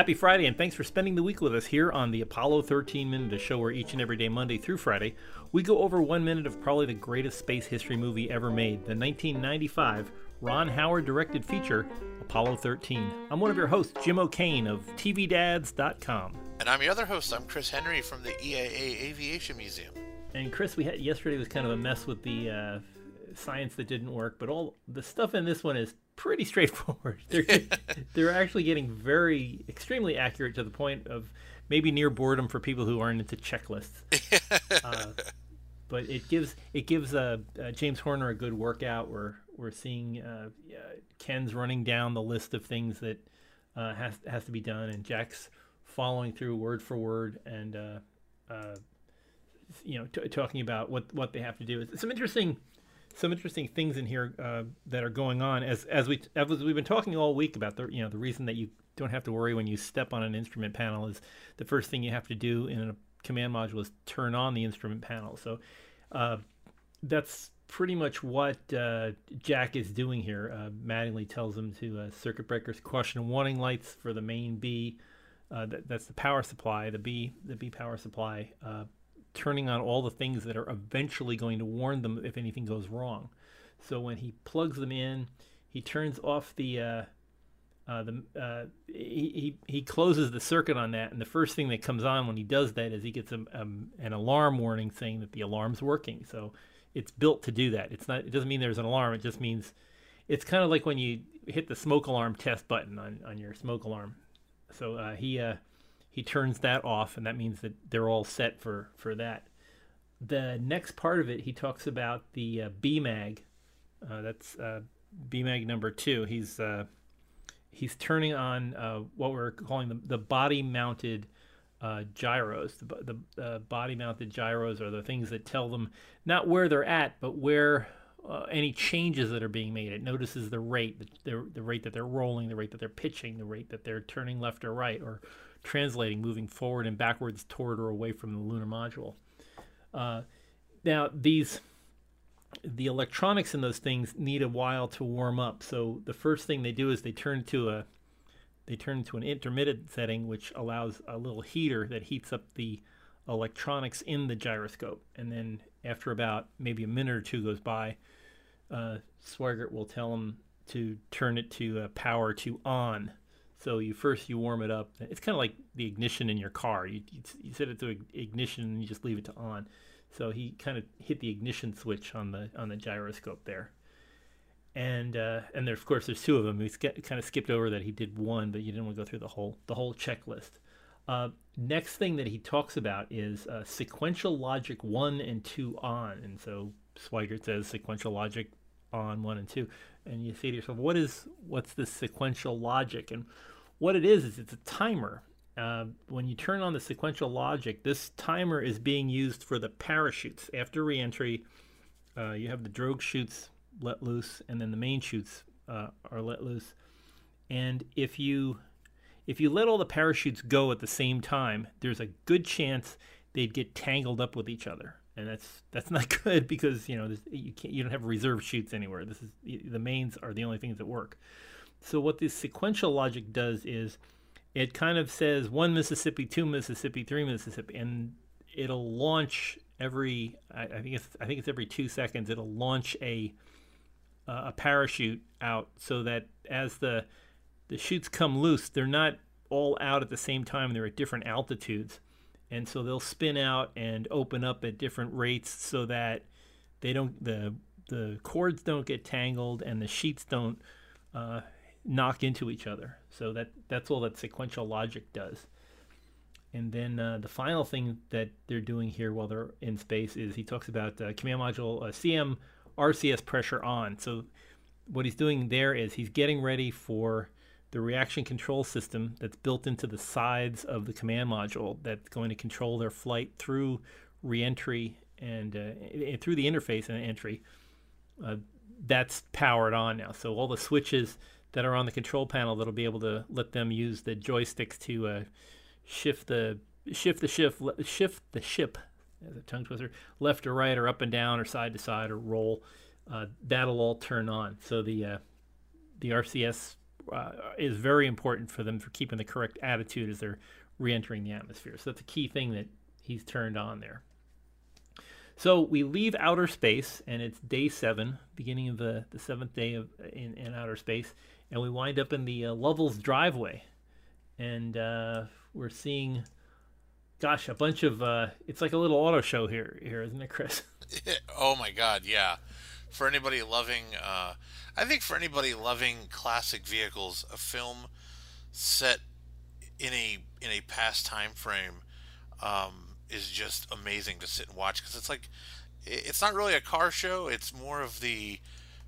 Happy Friday, and thanks for spending the week with us here on the Apollo 13 Minute, a show where each and every day, Monday through Friday, we go over one minute of probably the greatest space history movie ever made, the 1995 Ron Howard directed feature, Apollo 13. I'm one of your hosts, Jim O'Kane of TVDads.com. And I'm your other host. I'm Chris Henry from the EAA Aviation Museum. And Chris, we had yesterday was kind of a mess with the uh, science that didn't work, but all the stuff in this one is pretty straightforward. They're they're actually getting very extremely accurate to the point of maybe near boredom for people who aren't into checklists. uh, but it gives it gives uh, uh, James Horner a good workout. We're we're seeing uh, Ken's running down the list of things that uh, has has to be done, and Jack's following through word for word and uh, you know t- talking about what what they have to do. Some interesting some interesting things in here uh, that are going on as as we as we've been talking all week about the you know the reason that you don't have to worry when you step on an instrument panel is the first thing you have to do in a command module is turn on the instrument panel. So uh, that's pretty much what uh, Jack is doing here. Uh, Mattingly tells him to uh, circuit breakers, caution warning lights for the main B. Uh, that, that's the power supply, the B, the B power supply. Uh, turning on all the things that are eventually going to warn them if anything goes wrong. So when he plugs them in, he turns off the uh, the he, he he closes the circuit on that, and the first thing that comes on when he does that is he gets a, an alarm warning saying that the alarm's working. So it's built to do that. It's not. It doesn't mean there's an alarm. It just means it's kind of like when you hit the smoke alarm test button on on your smoke alarm. So uh, he uh, he turns that off, and that means that they're all set for for that. The next part of it, he talks about the uh, BMAG. Uh, that's uh, BMAG number two. He's uh, he's turning on uh, what we're calling the, the body-mounted uh, gyros. The, the uh, body-mounted gyros are the things that tell them not where they're at, but where uh, any changes that are being made. It notices the rate, the, the, the rate that they're rolling, the rate that they're pitching, the rate that they're turning left or right, or translating, moving forward and backwards toward or away from the lunar module. Uh, now, these the electronics in those things need a while to warm up. So the first thing they do is they turn to a they turn into an intermittent setting, which allows a little heater that heats up the electronics in the gyroscope. And then after about maybe a minute or two goes by, uh, Swigert will tell them to turn it to uh, power to on. So you first you warm it up. It's kind of like the ignition in your car. You, you, you set it to ignition and you just leave it to on. So he kind of hit the ignition switch on the on the gyroscope there. And uh, and there of course there's two of them. He kind of skipped over that he did one, but you didn't want to go through the whole the whole checklist. Uh, next thing that he talks about is uh, sequential logic one and two on, and so Swigert says sequential logic on one and two, and you say to yourself, what is what's the sequential logic? And what it is is it's a timer. Uh, when you turn on the sequential logic, this timer is being used for the parachutes. After reentry, uh, you have the drogue chutes let loose, and then the main chutes uh, are let loose. And if you if you let all the parachutes go at the same time, there's a good chance they'd get tangled up with each other and that's that's not good because you know you can't you don't have reserve chutes anywhere. This is the mains are the only things that work. So what this sequential logic does is it kind of says one Mississippi, two Mississippi, three Mississippi, and it'll launch every I, I think it's I think it's every two seconds. It'll launch a uh, a parachute out so that as the the chutes come loose, they're not all out at the same time. They're at different altitudes and so they'll spin out and open up at different rates so that they don't the the cords don't get tangled and the sheets don't uh, knock into each other. So that that's all that sequential logic does. And then uh, the final thing that they're doing here while they're in space is he talks about uh, command module uh, CM RCS pressure on. So what he's doing there is he's getting ready for the reaction control system that's built into the sides of the command module that's going to control their flight through reentry and uh, through the interface and entry. Uh, that's powered on now. So all the switches that are on the control panel that'll be able to let them use the joysticks to uh, shift the shift the shift shift the ship as a tongue twister left or right or up and down or side to side or roll. Uh, that'll all turn on. So the uh, the RCS uh, is very important for them for keeping the correct attitude as they're re-entering the atmosphere. So that's a key thing that he's turned on there. So we leave outer space, and it's day seven, beginning of the, the seventh day of in, in outer space, and we wind up in the uh, Lovell's driveway, and uh, we're seeing, gosh, a bunch of. Uh, it's like a little auto show here, here, isn't it, Chris? oh my God, yeah. For anybody loving, uh, I think for anybody loving classic vehicles, a film set in a in a past time frame. Um, is just amazing to sit and watch because it's like it's not really a car show. It's more of the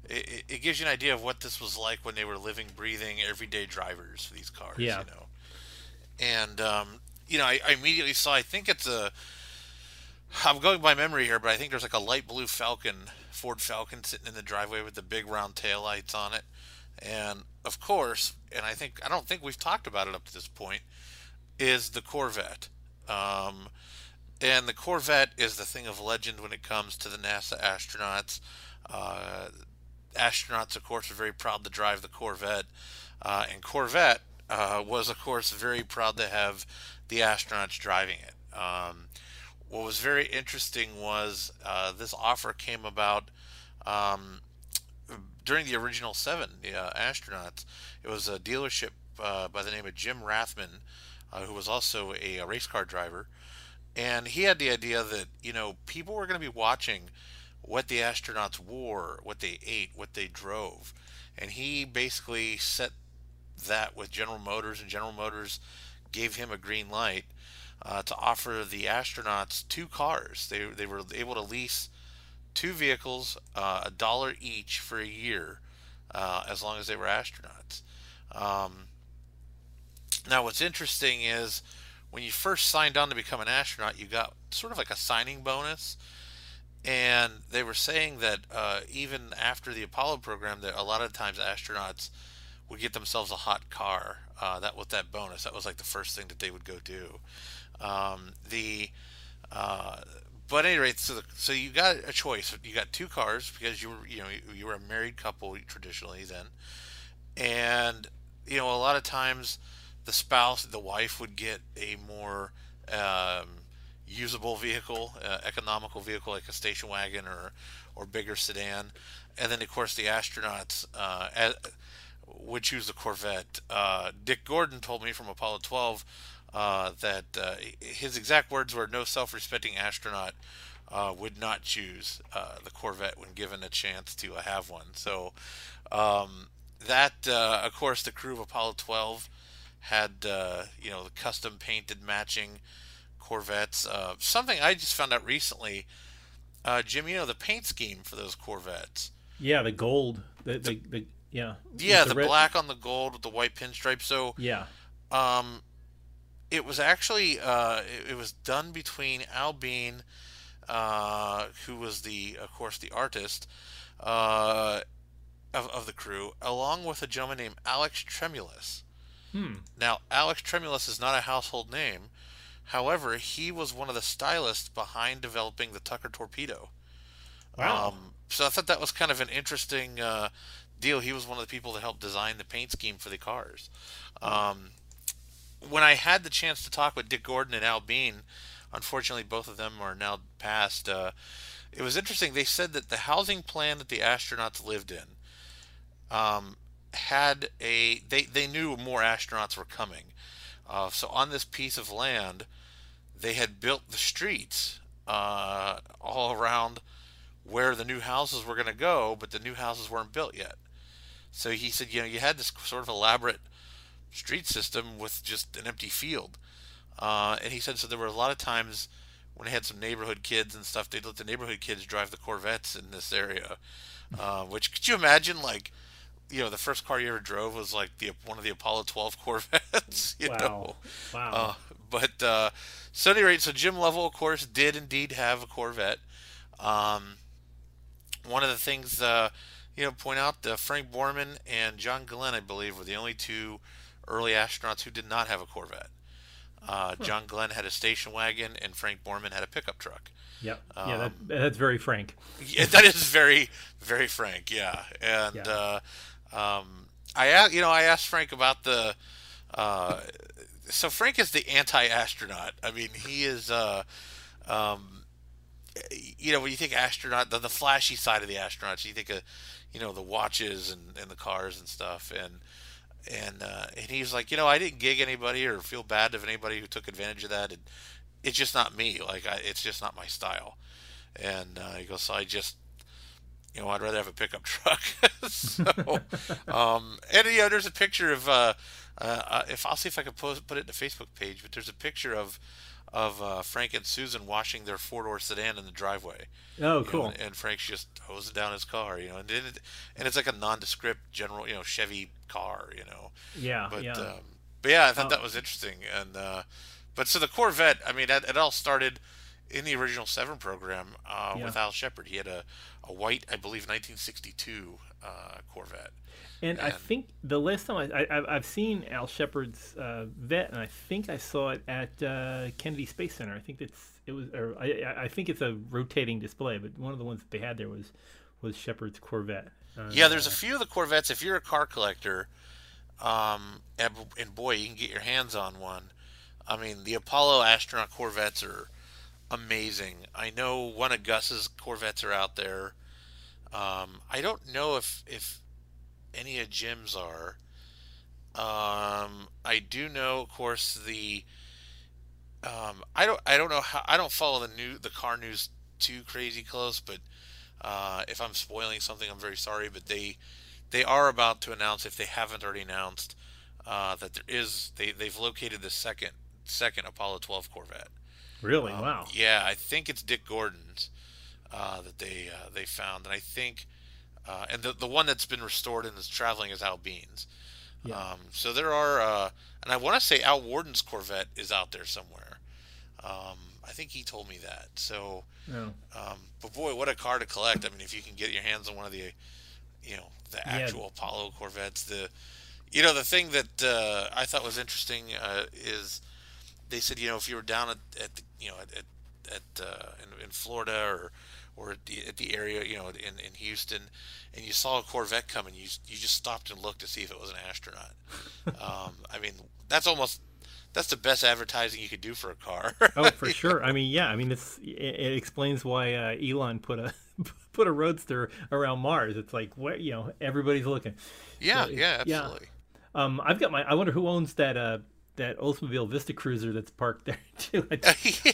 it, it, gives you an idea of what this was like when they were living, breathing, everyday drivers for these cars. Yeah. You know, and um, you know, I, I, immediately saw. I think it's a. I'm going by memory here, but I think there's like a light blue Falcon, Ford Falcon, sitting in the driveway with the big round tail lights on it, and of course, and I think I don't think we've talked about it up to this point, is the Corvette. Um, and the Corvette is the thing of legend when it comes to the NASA astronauts. Uh, astronauts, of course, are very proud to drive the Corvette. Uh, and Corvette uh, was, of course, very proud to have the astronauts driving it. Um, what was very interesting was uh, this offer came about um, during the original seven the, uh, astronauts. It was a dealership uh, by the name of Jim Rathmann, who was also a, a race car driver and he had the idea that you know people were going to be watching what the astronauts wore, what they ate, what they drove, and he basically set that with General Motors, and General Motors gave him a green light uh, to offer the astronauts two cars. They they were able to lease two vehicles, uh, a dollar each for a year, uh, as long as they were astronauts. Um, now, what's interesting is when you first signed on to become an astronaut, you got sort of like a signing bonus. And they were saying that uh, even after the Apollo program, that a lot of times astronauts would get themselves a hot car. Uh, that with that bonus, that was like the first thing that they would go do. Um, the uh, but at any rate, so the, so you got a choice. You got two cars because you were you know you, were a married couple traditionally then, and you know a lot of times the spouse, the wife would get a more um, usable vehicle, uh, economical vehicle like a station wagon or or bigger sedan, and then of course the astronauts uh, would choose the Corvette. Uh, Dick Gordon told me from Apollo 12 uh, that uh, his exact words were, "No self-respecting astronaut." Uh, would not choose the Corvette when given a chance to have one. So, um, that, of course, the crew of Apollo 12 had uh, you know the custom painted matching Corvettes. Uh, something I just found out recently, uh, Jim. You know the paint scheme for those Corvettes. Yeah, the gold. The the, the yeah. Yeah, the, the black on the gold with the white pinstripe. So yeah. Um, it was actually uh, it, it was done between Al Bean, uh, who was the of course the artist, uh, of of the crew, along with a gentleman named Alex Tremulis. Hmm. Now, Alex Tremulis is not a household name. However, he was one of the stylists behind developing the Tucker torpedo. Wow. Um, so I thought that was kind of an interesting uh, deal. He was one of the people that helped design the paint scheme for the cars. Um, when I had the chance to talk with Dick Gordon and Al Bean, unfortunately both of them are now passed. Uh, it was interesting. They said that the housing plan that the astronauts lived in um, had a they they knew more astronauts were coming. Uh, so on this piece of land, they had built the streets uh, all around where the new houses were going to go, but the new houses weren't built yet. So he said, you know, you had this sort of elaborate street system with just an empty field. Uh, and he said, so there were a lot of times when they had some neighborhood kids and stuff, they'd let the neighborhood kids drive the Corvettes in this area. Uh, which could you imagine, like, you know the first car you ever drove was like the one of the Apollo 12 Corvettes. You wow! Know? Wow! Uh, but uh, so at any rate, so Jim Lovell, of course, did indeed have a Corvette. Um, one of the things uh, you know, point out that Frank Borman and John Glenn, I believe, were the only two early astronauts who did not have a Corvette. Uh, John Glenn had a station wagon, and Frank Borman had a pickup truck. Yep. yeah, that, that's very frank. Yeah, that is very, very frank. Yeah, and Yeah. Uh, um, I, you know, I asked Frank about the. Uh, so Frank is the anti-astronaut. I mean, he is. Uh, um, you know, when you think astronaut, the, the flashy side of the astronauts, you think of, you know, the watches and, and the cars and stuff, and and uh, and he's like, you know, I didn't gig anybody or feel bad of anybody who took advantage of that. And it's just not me. Like, I, it's just not my style. And uh, he goes, so I just, you know, I'd rather have a pickup truck. so, um, and you know, there's a picture of, uh, uh, if I'll see if I can post, put it in the Facebook page, but there's a picture of of uh, Frank and Susan washing their four door sedan in the driveway. Oh, You know, cool. and, and Frank's just hosing down his car, you know, and it, and it's like a nondescript general, you know, Chevy car, you know. Yeah, But yeah. um, but yeah, I thought Oh. that was interesting. And uh, but so the Corvette, I mean, it, it all started in the original Seven program uh, Yeah. with Al Shepard. He had a, a white, I believe, 1962 uh, Corvette. And I think the last time I, I I've seen Al Shepard's uh, vet, and I think I saw it at uh, Kennedy Space Center. I think it's it was, or I I- think it's a rotating display, but one of the ones that they had there was was Shepard's Corvette. Uh, Yeah, there's a few of the Corvettes. If you're a car collector, um, and, and boy, you can get your hands on one. I mean, the Apollo astronaut Corvettes are amazing. I know one of Gus's Corvettes are out there. Um, I don't know if if any of Jim's are. Um, I do know, of course, the. Um, I don't. I don't know how. I don't follow the new the car news too crazy close, but uh, if I'm spoiling something, I'm very sorry. But they they are about to announce, if they haven't already announced, uh, that there is they they've located the second second Apollo 12 Corvette. Really Um, wow. Yeah, I think it's Dick Gordon's uh, that they uh, they found, and I think uh, and the the one that's been restored and is traveling is Al Bean's. Yeah. Um, so there are, uh, and I want to say Al Warden's Corvette is out there somewhere. Um, I think he told me that. So, Oh. um, but boy, what a car to collect! I mean, if you can get your hands on one of the, you know, the Yeah. actual Apollo Corvettes, the, you know, the thing that uh, I thought was interesting uh, is they said, you know, if you were down at, at the, you know, at, at, at uh, in, in Florida or or at the, at the area, you know, in, in Houston, and you saw a Corvette coming, you you just stopped and looked to see if it was an astronaut. um, I mean, that's almost that's the best advertising you could do for a car. Oh, for sure. I mean, yeah. I mean, it's it, it explains why uh, Elon put a put a roadster around Mars. It's like what you know, everybody's looking. yeah, So, yeah, yeah. absolutely. Um, I've got my. I wonder who owns that uh that Oldsmobile Vista Cruiser that's parked there too. I,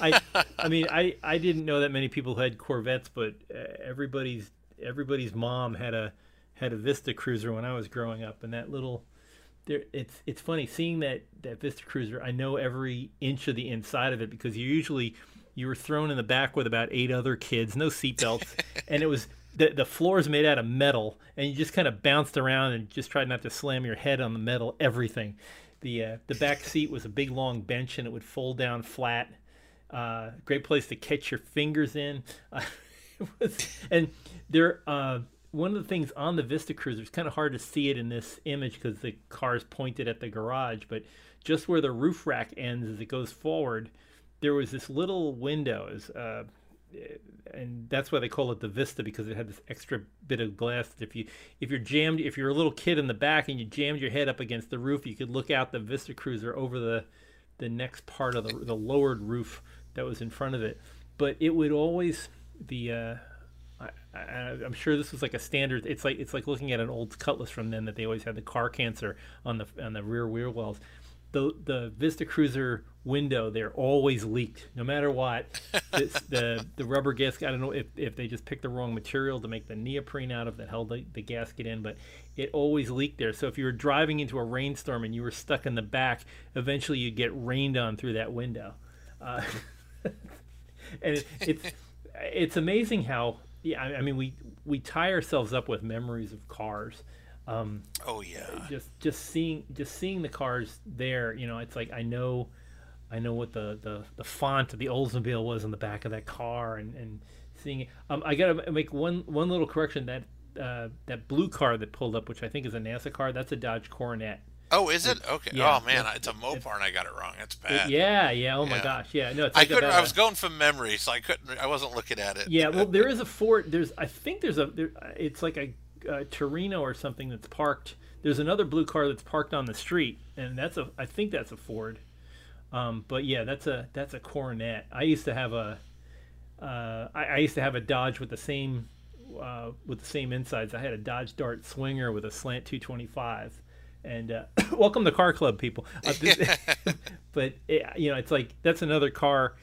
I, I mean, I I didn't know that many people had Corvettes, but uh, everybody's everybody's mom had a had a Vista Cruiser when I was growing up, and that little. There, it's it's funny seeing that that Vista Cruiser. I know every inch of the inside of it because you usually you were thrown in the back with about eight other kids, no seatbelts, and it was the the floor is made out of metal, and you just kind of bounced around and just tried not to slam your head on the metal. Everything, the uh, the back seat was a big long bench, and it would fold down flat. Uh, great place to catch your fingers in. Uh, it was, and there, uh, one of the things on the Vista Cruiser, it's kind of hard to see it in this image because the car is pointed at the garage, but just where the roof rack ends as it goes forward, there was this little window. Is uh, and that's why they call it the Vista because it had this extra bit of glass. If you if you're jammed, if you're a little kid in the back and you jammed your head up against the roof, you could look out the Vista Cruiser over the the next part of the the lowered roof that was in front of it. But it would always the uh, I, I'm sure this was like a standard. It's like it's like looking at an old Cutlass from then that they always had the car cancer on the on the rear wheel wells. The the Vista Cruiser window they're always leaked, no matter what. This, the the rubber gasket. I don't know if, if they just picked the wrong material to make the neoprene out of that held the, the gasket in, but it always leaked there. So if you were driving into a rainstorm and you were stuck in the back, eventually you'd get rained on through that window. Uh, and it, it's it's amazing how yeah I, I mean we we tie ourselves up with memories of cars um, Oh yeah. just just seeing just seeing the cars there you know it's like I know I know what the the, the font of the Oldsmobile was on the back of that car and and seeing it um, I gotta make one one little correction that uh, that blue car that pulled up, which I think is a NASA car. That's a Dodge Coronet. Oh, is it? Okay. Yeah, oh man, it- it's a Mopar, and I got it wrong. That's It- bad. yeah, yeah. Oh my Yeah. gosh, yeah. No, it's I couldn't. I a- was going from memory, so I couldn't. I wasn't looking at it. yeah, well, there is a Ford. There's, I think there's a. There, it's like a, uh Torino or something that's parked. There's another blue car that's parked on the street, and that's a. I think that's a Ford. Um, but yeah, that's a that's a Coronet. I used to have a. Uh, I, I used to have a Dodge with the same, uh, with the same insides. I had a Dodge Dart Swinger with a slant 225, and uh, welcome to Car Club, people. Uh, but it, you know, it's like that's another car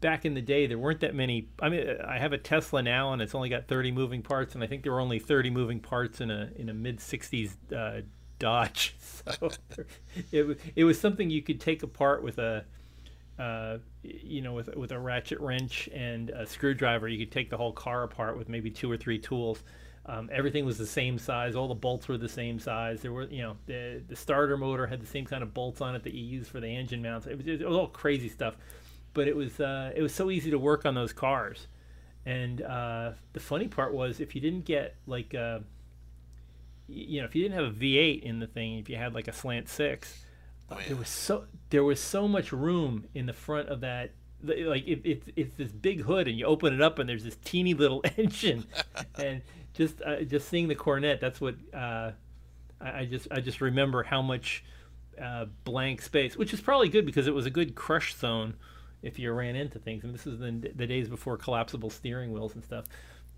back in the day there weren't that many i mean i have a tesla now and it's only got 30 moving parts and i think there were only 30 moving parts in a in a mid 60s uh, dodge. So it, it was something you could take apart with a uh, you know with with a ratchet wrench and a screwdriver. You could take the whole car apart with maybe two or three tools. Um, everything was the same size. All the bolts were the same size. There were you know the the starter motor had the same kind of bolts on it that you use for the engine mounts. It was, it was all crazy stuff. But it was uh, it was so easy to work on those cars. And uh, the funny part was if you didn't get like uh, you know if you didn't have a V8 in the thing, if you had like a slant six, uh, Oh, yeah. there was so there was so much room in the front of that. Like it, it, it's this big hood, and you open it up, and there's this teeny little engine, and just uh, just seeing the Coronet. that's what uh, I, I just I just remember how much uh, blank space, which is probably good because it was a good crush zone if you ran into things. And this is the, the days before collapsible steering wheels and stuff.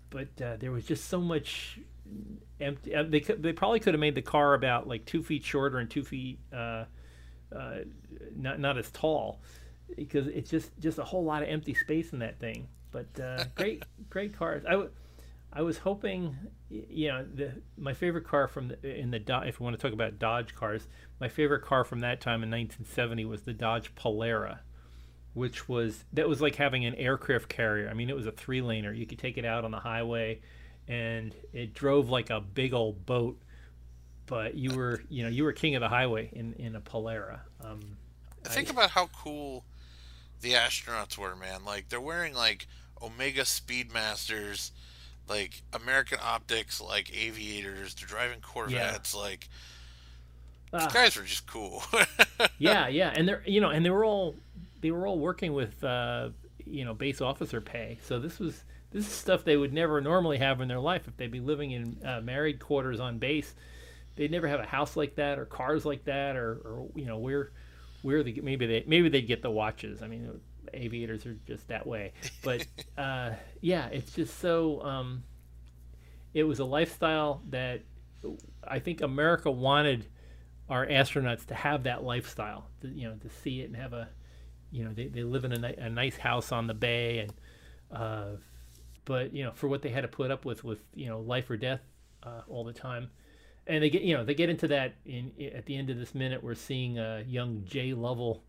But uh, there was just so much empty. Uh, they they probably could have made the car about like two feet shorter and two feet uh, uh, not not as tall because it's just just a whole lot of empty space in that thing. But uh, great great cars. I w- I was hoping, you know, the my favorite car from the, in the if we want to talk about Dodge cars, my favorite car from that time in 1970 was the Dodge Polara, which was that was like having an aircraft carrier. I mean, it was a three laner. You could take it out on the highway, and it drove like a big old boat. But you were, you know, you were king of the highway in in a Polara. Um, Think about how cool the astronauts were, man. Like they're wearing like Omega Speedmasters, like American Optics, like aviators. They're driving Corvettes. yeah. Like these guys were just cool. yeah, yeah, and they're you know, and they were all they were all working with uh, you know base officer pay. So this was this is stuff they would never normally have in their life if they'd be living in uh, married quarters on base. They'd never have a house like that or cars like that or, or you know where where they maybe they maybe they'd get the watches. I mean, aviators are just that way. But uh, yeah, it's just so. Um, it was a lifestyle that I think America wanted our astronauts to have that lifestyle, to, you know, to see it and have a, you know, they, they live in a, ni- a nice house on the bay and, uh, but you know, for what they had to put up with, with you know, life or death uh, all the time, and they get, you know, they get into that in at the end of this minute. We're seeing uh, young Jay Lovell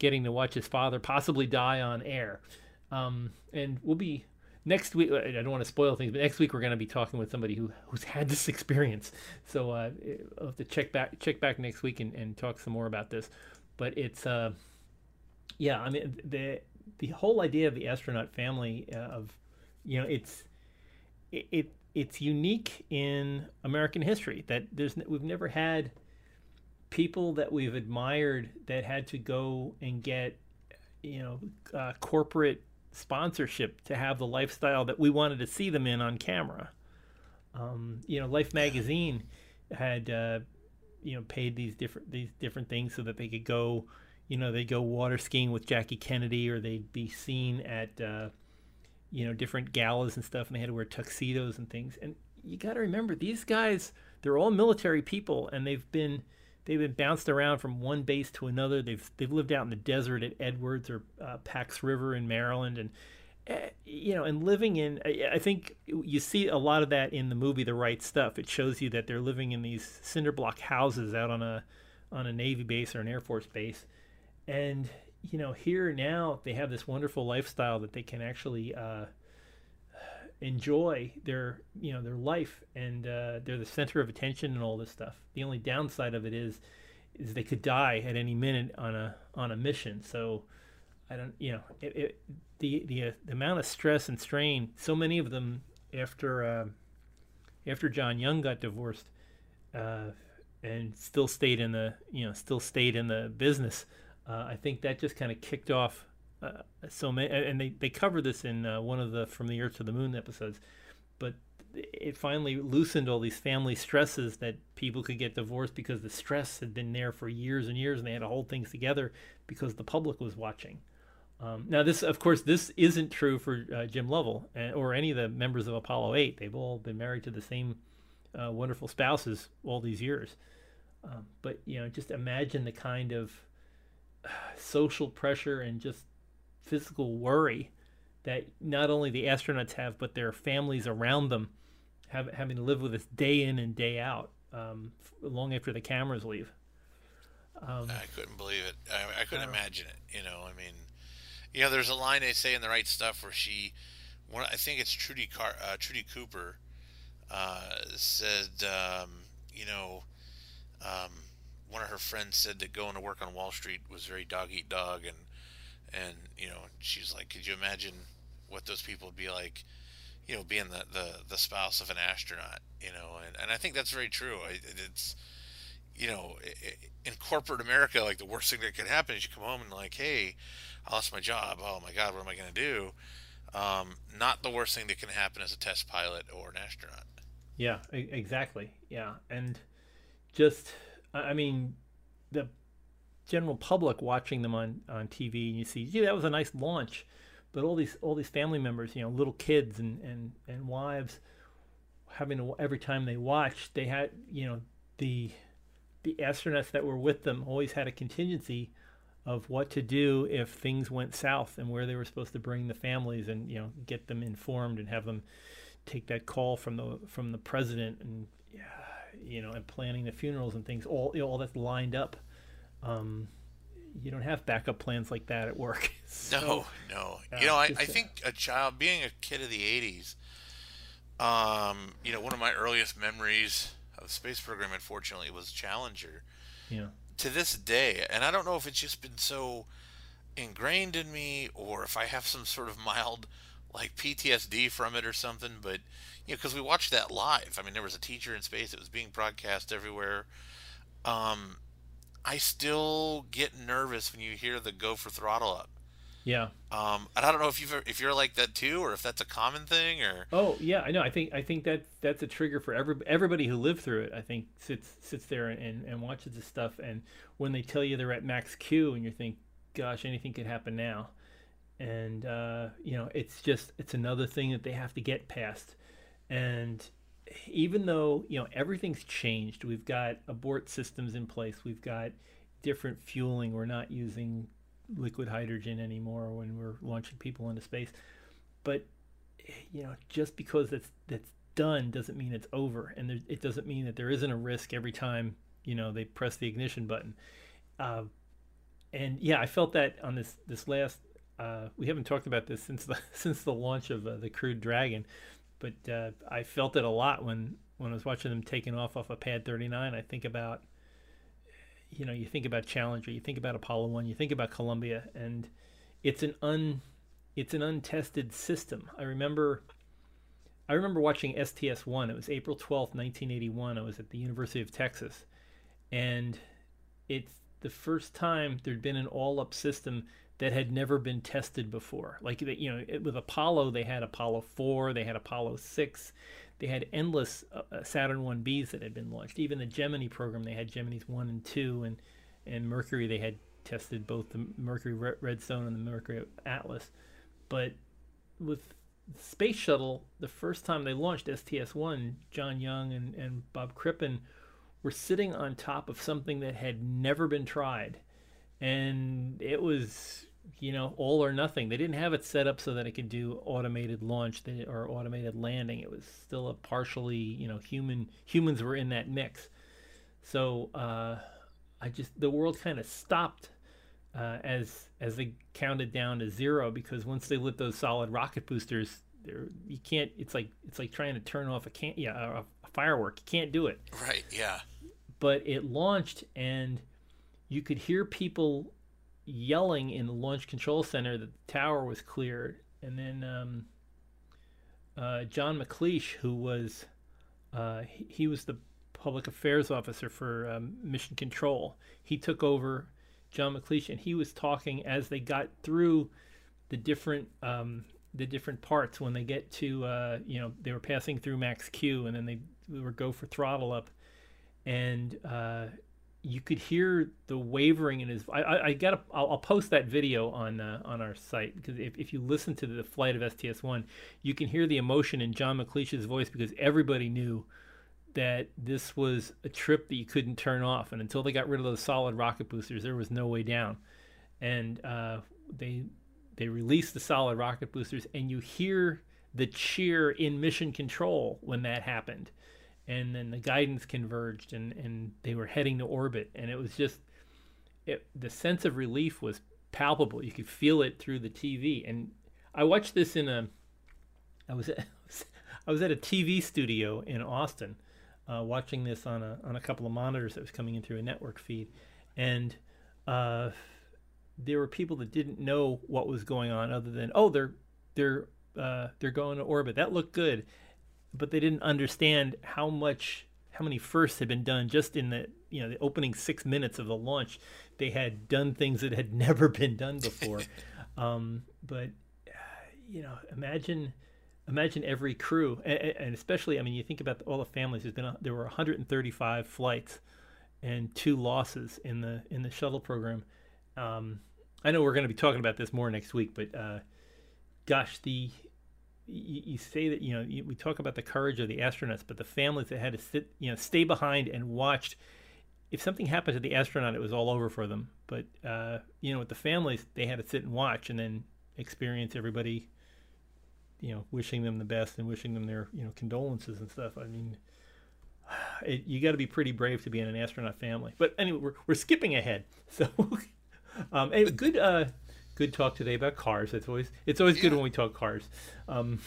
getting to watch his father possibly die on air, um, and we'll be next week. I don't want to spoil things, but next week we're going to be talking with somebody who who's had this experience. So uh, I'll have to check back check back next week and, and talk some more about this. But it's uh, yeah, I mean the the whole idea of the astronaut family uh, of you know it's it, it it's unique in American history that there's we've never had people that we've admired that had to go and get you know uh, corporate sponsorship to have the lifestyle that we wanted to see them in on camera. Um, you know, Life magazine had uh, you know paid these different these different things so that they could go, you know, they go water skiing with Jackie Kennedy, or they'd be seen at uh, you know different galas and stuff, and they had to wear tuxedos and things. And you got to remember these guys; they're all military people, and they've been they've been bounced around from one base to another. They've they've lived out in the desert at Edwards or uh, Pax River in Maryland, and uh, you know, and living in. I, I think you see a lot of that in the movie The Right Stuff. It shows you that they're living in these cinder block houses out on a on a Navy base or an Air Force base, and you know, here now they have this wonderful lifestyle that they can actually. Uh, enjoy their you know their life and uh, they're the center of attention and all this stuff the only downside of it is is they could die at any minute on a on a mission so i don't you know it, it, the, the uh, the amount of stress and strain so many of them after uh, after John Young got divorced, uh, and still stayed in the you know still stayed in the business. Uh, I think that just kind of kicked off uh, so many, and they they cover this in uh, one of the From the Earth to the Moon episodes, but it finally loosened all these family stresses that people could get divorced because the stress had been there for years and years, and they had to hold things together because the public was watching. Um, now, this, of course, this isn't true for uh, Jim Lovell uh, or any of the members of Apollo 8. They've all been married to the same wonderful spouses all these years. Um, but you know, just imagine the kind of social pressure and just physical worry that not only the astronauts have, but their families around them have, having to live with this day in and day out, um, long after the cameras leave. Um, I couldn't believe it. I, I couldn't uh, imagine it. You know, I mean, you know, there's a line they say in the right stuff where she, one, I think it's Trudy Car, uh, Trudy Cooper, uh, said, um, you know, um, one of her friends said that going to work on Wall Street was very dog eat dog, and and you know, she's like, could you imagine what those people would be like? You know, being the, the, the spouse of an astronaut, you know, and, and I think that's very true. It's, you know, in corporate America, like the worst thing that could happen is you come home and like, hey, I lost my job. Oh my God, what am I going to do? Um, not the worst thing that can happen as a test pilot or an astronaut. Yeah, exactly. Yeah, and just, I mean, the general public watching them on, on TV, and you see, gee, that was a nice launch, but all these all these family members, you know, little kids and and and wives, having to every time they watched, they had, you know, the the astronauts that were with them always had a contingency of what to do if things went south and where they were supposed to bring the families and you know get them informed and have them take that call from the from the president. And you know and planning the funerals and things all you know, all that's lined up. Um, you don't have backup plans like that at work. So, no no. uh, you know I, I think a child being a kid of the 80s um, you know one of my earliest memories of the space program unfortunately was challenger. Yeah. To this day, and I don't know if it's just been so ingrained in me or if I have some sort of mild like PTSD from it or something, but you know, because we watched that live. I mean, there was a teacher in space; it was being broadcast everywhere. Um, I still get nervous when you hear the "go for throttle up." Yeah. Um, and I don't know if you if you're like that too, or if that's a common thing, or oh yeah, I know. I think I think that that's a trigger for every everybody who lived through it. I think sits sits there and, and watches this stuff, and when they tell you they're at max Q, and you think, gosh, anything could happen now, and uh, you know, it's just it's another thing that they have to get past, and even though you know everything's changed, we've got abort systems in place, we've got different fueling, we're not using liquid hydrogen anymore when we're launching people into space. But you know, just because that's that's done doesn't mean it's over, and there, it doesn't mean that there isn't a risk every time you know they press the ignition button. Uh, and yeah, I felt that on this this last. Uh, we haven't talked about this since the since the launch of uh, the Crew Dragon, but uh, I felt it a lot when when I was watching them taking off off of Pad 39. I think about you know, you think about Challenger, you think about Apollo One, you think about Columbia, and it's an un it's an untested system. I remember I remember watching STS one. It was April twelfth, nineteen eighty one. I was at the University of Texas, and it's the first time there'd been an all up system that had never been tested before. Like you know, with Apollo, they had Apollo four, they had Apollo six, they had endless uh, uh Saturn 1Bs that had been launched. Even the Gemini program, they had Geminis 1 and 2, and, and Mercury, they had tested both the Mercury Redstone and the Mercury Atlas. But with Space Shuttle, the first time they launched STS 1, John Young and, and Bob Crippen were sitting on top of something that had never been tried. And it was you know, all or nothing. They didn't have it set up so that it could do automated launch or automated landing. It was still a partially, you know, human. Humans were in that mix. So uh, I just the world kind of stopped uh, as as they counted down to zero because once they lit those solid rocket boosters, there you can't. It's like it's like trying to turn off a can yeah a, a firework. You can't do it. Right. Yeah. But it launched and you could hear people yelling in the launch control center that the tower was cleared. And then um, uh, John McLeaish, who was uh, he, he, was the public affairs officer for um, Mission Control. He took over John McLeaish, and he was talking as they got through the different um, the different parts. When they get to uh, you know they were passing through Max Q, and then they, they would go for throttle up, and uh, you could hear the wavering in his. I, I, I got. I'll, I'll, post that video on uh, on our site because if, if you listen to the flight of STS one, you can hear the emotion in John McLeaish's voice because everybody knew that this was a trip that you couldn't turn off, and until they got rid of those solid rocket boosters, there was no way down. And uh, they they released the solid rocket boosters, and you hear the cheer in mission control when that happened and then the guidance converged and, and they were heading to orbit. And it was just it, the sense of relief was palpable. You could feel it through the tv and i watched this in a i was at, i was at a tv studio in austin uh, watching this on a on a couple of monitors that was coming in through a network feed. And uh, there were people that didn't know what was going on other than oh they're they're uh, they're going to orbit. That looked good but they didn't understand how much how many firsts had been done just in the you know the opening six minutes of the launch. They had done things that had never been done before. um, but you know, imagine imagine every crew, and, and, especially I mean, you think about all the families. There's been a, there were 135 flights and two losses in the in the shuttle program. Um, I know we're going to be talking about this more next week, but uh, gosh, the you, you say that you know you, we talk about the courage of the astronauts, but the families that had to sit, you know, stay behind and watched. If something happened to the astronaut, it was all over for them. But uh, you know, with the families, they had to sit and watch and then experience everybody, you know, wishing them the best and wishing them their you know condolences and stuff. I mean, it, you got to be pretty brave to be in an astronaut family. But anyway, we're we're skipping ahead. So, um, anyway, good. Uh, good talk today about cars. It's always it's always yeah. good when we talk cars. Um,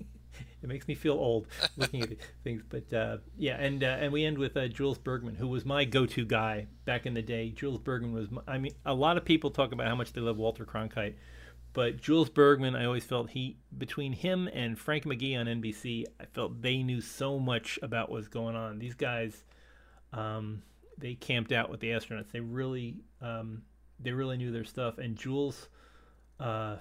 it makes me feel old looking at things, but uh, yeah, and uh, and we end with uh, Jules Bergman, who was my go-to guy back in the day. Jules Bergman was, my, I mean, a lot of people talk about how much they love Walter Cronkite, but Jules Bergman, I always felt he between him and Frank McGee on NBC, I felt they knew so much about what's going on. These guys, um, they camped out with the astronauts. They really um, they really knew their stuff. And Jules, uh,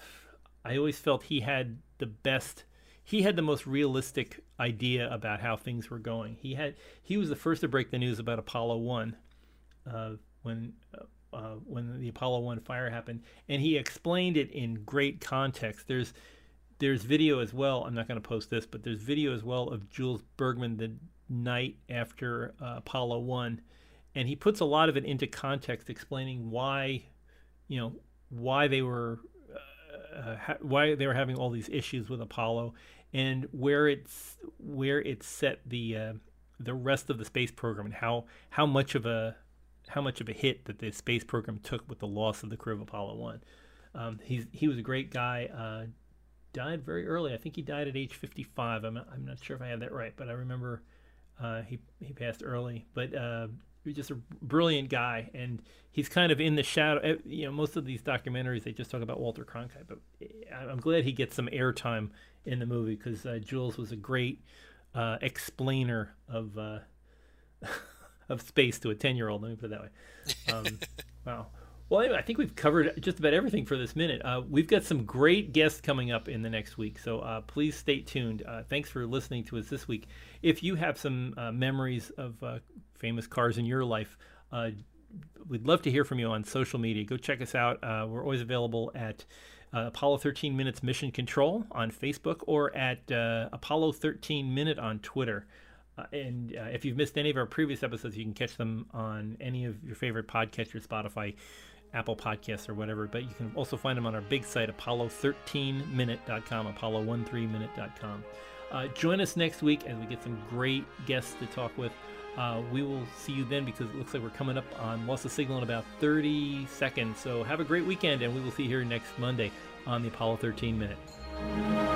I always felt he had the best. He had the most realistic idea about how things were going. He had he was the first to break the news about Apollo One uh, when uh, uh when the Apollo One fire happened, and he explained it in great context. There's there's video as well. I'm not going to post this, but there's video as well of Jules Bergman the night after uh, Apollo One and he puts a lot of it into context, explaining why, you know, why they were uh, uh, ha- why they were having all these issues with Apollo, and where it's where it set the uh, the rest of the space program, and how how much of a how much of a hit that the space program took with the loss of the crew of Apollo One. Um, he's he was a great guy. Uh, died very early. I think he died at age 55. I'm I'm not sure if I have that right, but I remember uh, he he passed early. But uh, just a brilliant guy, and he's kind of in the shadow. Eh, you know, most of these documentaries they just talk about Walter Cronkite, but eh, I'm glad he gets some airtime in the movie because uh, Jules was a great uh, explainer of uh, of space to a ten year old. Let me put it that way. Um, wow. Well, anyway, I think we've covered just about everything for this minute. Uh, we've got some great guests coming up in the next week, so uh, please stay tuned. Uh, thanks for listening to us this week. If you have some uh, memories of uh, famous cars in your life, uh, we'd love to hear from you on social media. Go check us out. we're always available at Apollo 13 Minutes Mission Control on Facebook or at Apollo 13 Minute on Twitter. Uh, and uh, if you've missed any of our previous episodes, you can catch them on any of your favorite podcatchers, Spotify, Apple Podcasts or whatever. But you can also find them on our big site, Apollo13minute.com, Apollo13minute.com. Uh, join us next week as we get some great guests to talk with. Uh, we will see you then because it looks like we're coming up on loss of signal in about 30 seconds. So have a great weekend, and we will see you here next Monday on the Apollo 13 Minute.